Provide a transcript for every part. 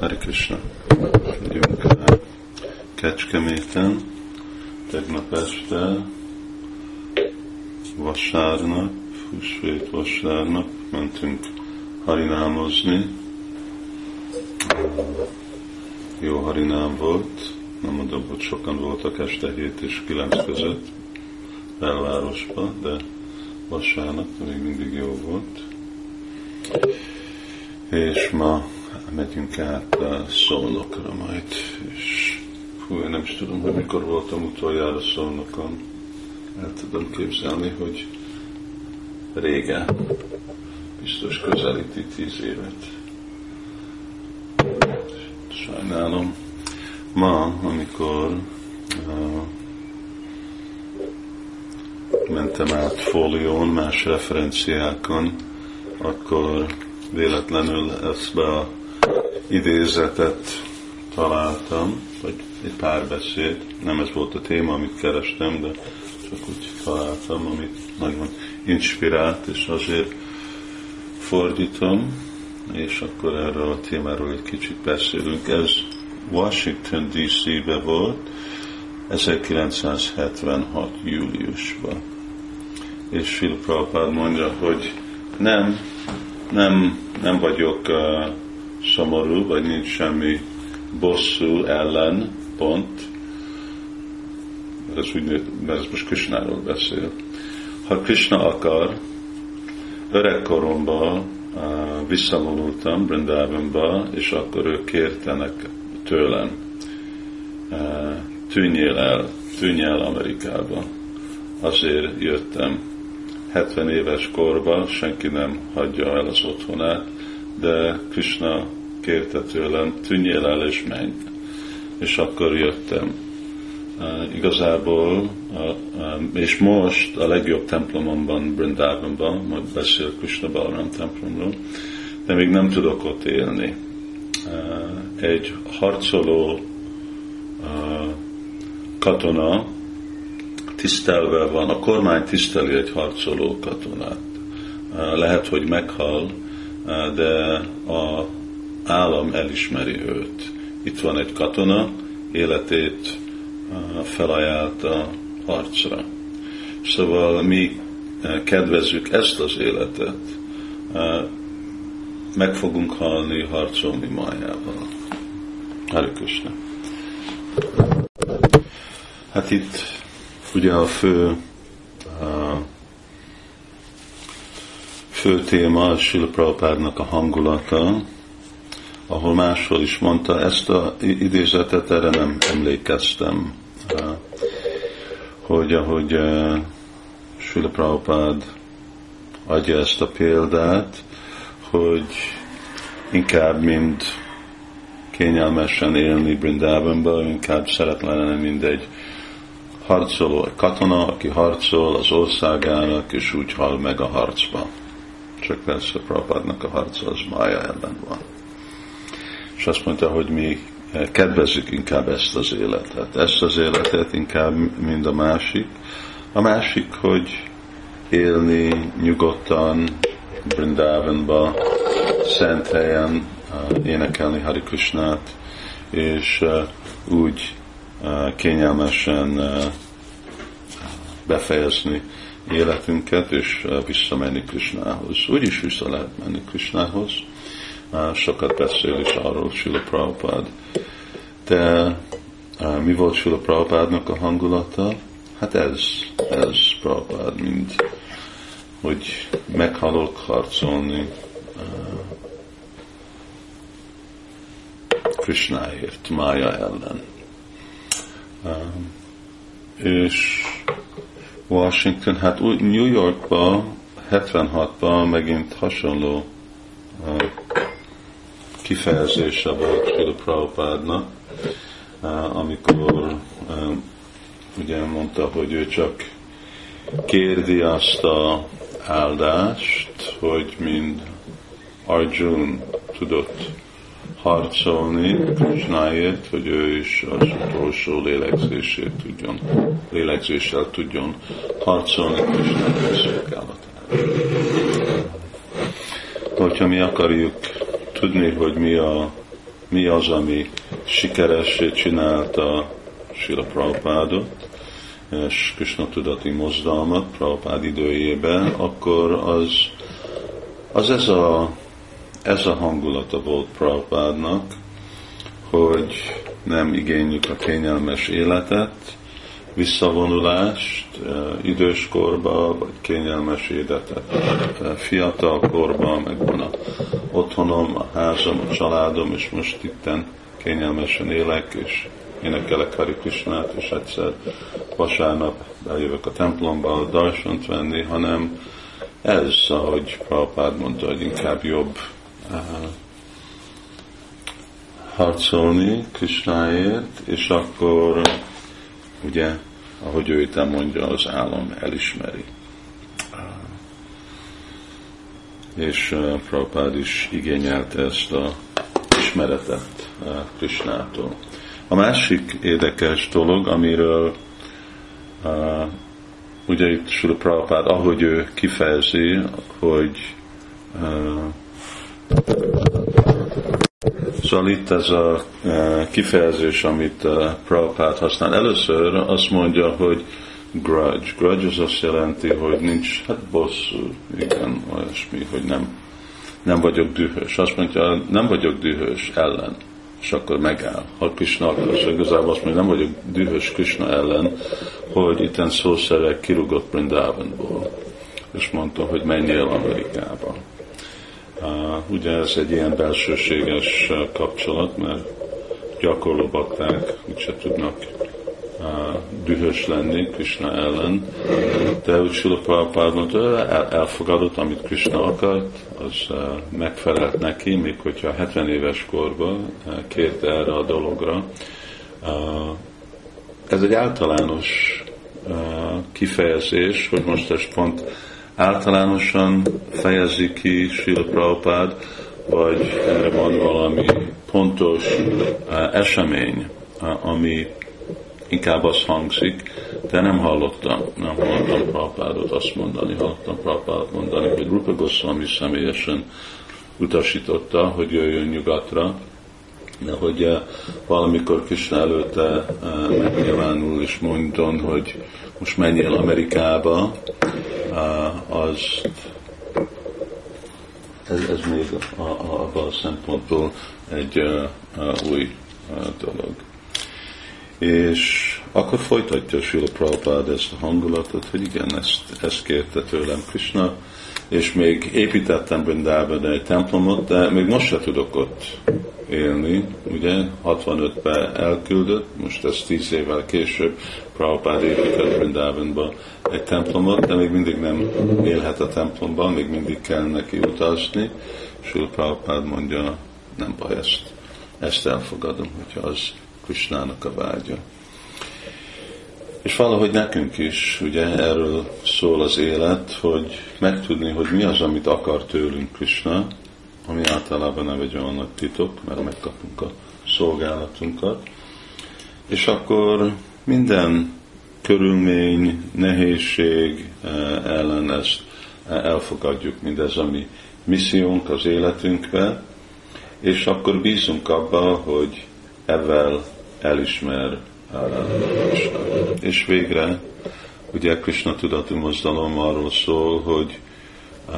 Hare Krishna. Vagyunk Kecskeméten, tegnap este, vasárnap, húsvét vasárnap, mentünk harinámozni. Jó harinám volt, nem mondom, hogy sokan voltak este 7 és 9 között belvárosba, de vasárnap még mindig jó volt. És ma megyünk át Szolnokra majd, és hú, én nem is tudom, hogy mikor voltam utoljára Szolnokon. El tudom képzelni, hogy régen, biztos közelíti tíz évet. Sajnálom. Ma, amikor mentem át fólión, más referenciákon, akkor véletlenül ezt a idézetet találtam, vagy egy pár beszéd, nem ez volt a téma, amit kerestem, de csak úgy találtam, amit nagyon inspirált, és azért fordítom, és akkor erről a témáról egy kicsit beszélünk. Ez Washington DC-be volt, 1976. júliusban. És Phil Prabhupád mondja, hogy nem, nem, nem vagyok uh, szomorú, vagy nincs semmi bosszú ellen, pont. Ez úgy, mert ez most Krishnáról beszél. Ha Krishna akar, öregkoromban uh, visszavonultam Brindavanba, és akkor ők kértenek tőlem, uh, tűnjél el, tűnj el Amerikába. Azért jöttem 70 éves korban senki nem hagyja el az otthonát, de Krishna kérte tőlem, tűnjél el és menj. És akkor jöttem. Uh, igazából, uh, um, és most a legjobb templomomban, Brindavanban, majd beszél Krishna Balaram templomról, de még nem tudok ott élni. Uh, egy harcoló katona, tisztelve van, a kormány tiszteli egy harcoló katonát. Lehet, hogy meghal, de a állam elismeri őt. Itt van egy katona, életét felajánlta harcra. Szóval mi kedvezzük ezt az életet, meg fogunk halni harcolni májával. Hare Hát itt ugye a fő a fő téma a Sila Prabhupádnak a hangulata, ahol máshol is mondta, ezt a idézetet erre nem emlékeztem, hogy ahogy Sila Prabhupád adja ezt a példát, hogy inkább, mint kényelmesen élni Brindavanban, inkább szeretne lenni, mint egy harcoló, egy katona, aki harcol az országának, és úgy hal meg a harcban. Csak persze Prabhupádnak a harca az mája ellen van. És azt mondta, hogy mi kedvezzük inkább ezt az életet. Ezt az életet inkább, mint a másik. A másik, hogy élni nyugodtan Brindavanba, szent helyen, énekelni Hari Krishnát, és úgy kényelmesen befejezni életünket, és visszamenni Krisnához. Úgyis vissza lehet menni Krisnához. Sokat beszél is arról Sula Prabhupád. De mi volt Sula Prabhupádnak a hangulata? Hát ez, ez Prabhupád, mint hogy meghalok harcolni Krishnáért, Mája ellen. És Washington, hát New Yorkban 76-ban megint hasonló kifejezése volt Philip Prabhupádnak, amikor ugye mondta, hogy ő csak kérdi azt a áldást, hogy mind Arjun tudott harcolni Krishnáért, hogy ő is az utolsó lélegzését tudjon, lélegzéssel tudjon harcolni Krishnának szolgálatára. Hogyha mi akarjuk tudni, hogy mi a mi az, ami sikeressé csinálta Sila Prabhupádot, és Krishna tudati mozdalmat Prabhupád időjében, akkor az, az ez, a, ez a hangulata volt Prabhupádnak, hogy nem igényük a kényelmes életet, visszavonulást időskorba, vagy kényelmes életet. Fiatal korban, meg van a otthonom, a házam, a családom, és most itten kényelmesen élek, és énekelek Hari Krishnát, és egyszer vasárnap bejövök a templomba a darsont venni, hanem ez, ahogy Prabhupád mondta, hogy inkább jobb harcolni Krishnáért, és akkor ugye, ahogy ő itt mondja, az állam elismeri. És uh, Prabhupád is igényelte ezt a ismeretet uh, Krishnától. A másik érdekes dolog, amiről uh, ugye itt Sula Prabhupád, ahogy ő kifejezi, hogy Szóval itt ez a uh, kifejezés, amit uh, Prabhupád használ. Először azt mondja, hogy grudge. Grudge az azt jelenti, hogy nincs, hát bosszú, igen, olyasmi, hogy nem, nem vagyok dühös. Azt mondja, nem vagyok dühös ellen és akkor megáll. Ha Krishna akar, és igazából azt mondja, nem vagyok dühös Krishna ellen, hogy itten szószerek kirugott Brindavanból, és mondta, hogy menjél Amerikába. Ugye ez egy ilyen belsőséges kapcsolat, mert gyakorló bakták úgyse tudnak dühös lenni Krishna ellen, de úgy Sula Prabhupád mondta, el, elfogadott, amit Krishna akart, az megfelelt neki, még hogyha 70 éves korban kérte erre a dologra. Ez egy általános kifejezés, hogy most ez pont általánosan fejezi ki Sila Prabhupád, vagy erre van valami pontos esemény, ami inkább az hangzik, de nem hallottam, nem hallottam Prabhupádot azt mondani, hallottam Prabhupádot mondani, hogy Rupa Goswami személyesen utasította, hogy jöjjön nyugatra, de hogy uh, valamikor Krishna előtte megnyilvánul és mondjon, hogy most menjél Amerikába, az ez, ez még a, a, abban a szempontból egy uh, uh, új dolog. És akkor folytatja Sila Prabhupád ezt a hangulatot, hogy igen, ezt, ezt kérte tőlem Krishna, és még építettem Brindában egy templomot, de még most se tudok ott élni, ugye, 65-ben elküldött, most ez 10 évvel később Prabhupád épített Brindában egy templomot, de még mindig nem élhet a templomban, még mindig kell neki utazni, és Prabhupád mondja, nem baj, ezt, ezt elfogadom, hogyha az Krishnának a vágya. És valahogy nekünk is, ugye erről szól az élet, hogy megtudni, hogy mi az, amit akar tőlünk Krishna, ami általában nem egy olyan nagy titok, mert megkapunk a szolgálatunkat, és akkor minden körülmény, nehézség eh, ellen ezt elfogadjuk, mindez a mi missziónk az életünkbe, és akkor bízunk abba, hogy ezzel elismer Krishna. És végre, ugye Krishna tudatú mozdalom arról szól, hogy uh,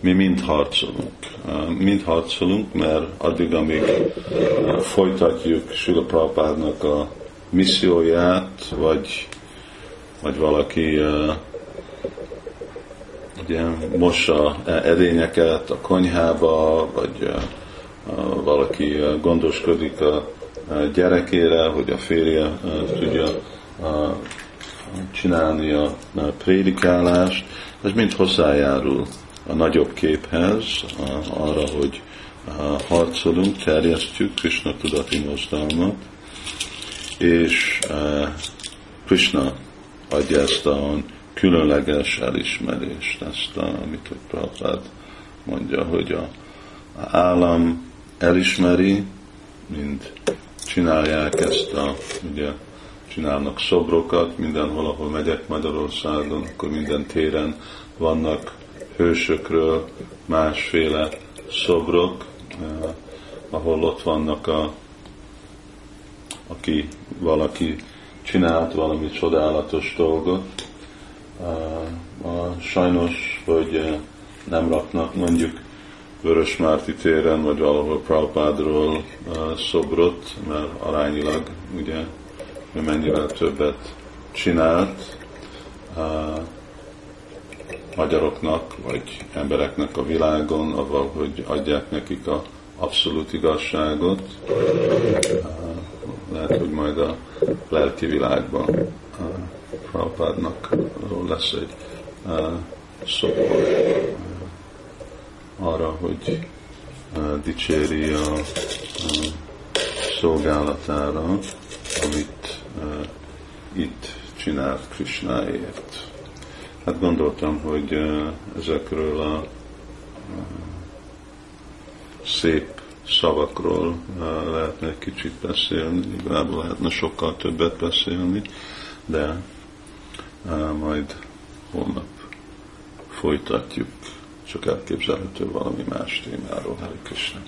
mi mind harcolunk. Uh, mind harcolunk, mert addig, amíg uh, folytatjuk Sula Prabhupádnak a misszióját, vagy, vagy valaki ugye, mossa edényeket a konyhába, vagy valaki gondoskodik a gyerekére, hogy a férje tudja csinálni a prédikálást, ez mind hozzájárul a nagyobb képhez, arra, hogy harcolunk, terjesztjük Krishna tudati mozdalmat, és Krishna adja ezt a különleges elismerést, ezt, a, amit a Prabhupád mondja, hogy a állam elismeri, mint csinálják ezt a, ugye, csinálnak szobrokat, mindenhol, ahol megyek Magyarországon, akkor minden téren vannak hősökről másféle szobrok, ahol ott vannak a, aki valaki csinált valami csodálatos dolgot, a, sajnos, hogy nem raknak mondjuk Vörös Márti téren, vagy valahol Prabhupádról szobrot, mert arányilag ugye ő mennyivel többet csinált magyaroknak, vagy embereknek a világon, avval, hogy adják nekik a abszolút igazságot. Lehet, hogy majd a lelki világban Prabhupádnak lesz egy szobor arra, hogy dicséri a, a szolgálatára, amit itt csinált Krishnáért. Hát gondoltam, hogy ezekről a szép szavakról lehetne egy kicsit beszélni, igazából lehetne sokkal többet beszélni, de majd holnap folytatjuk, csak elképzelhető valami más témáról. Hari Krishna.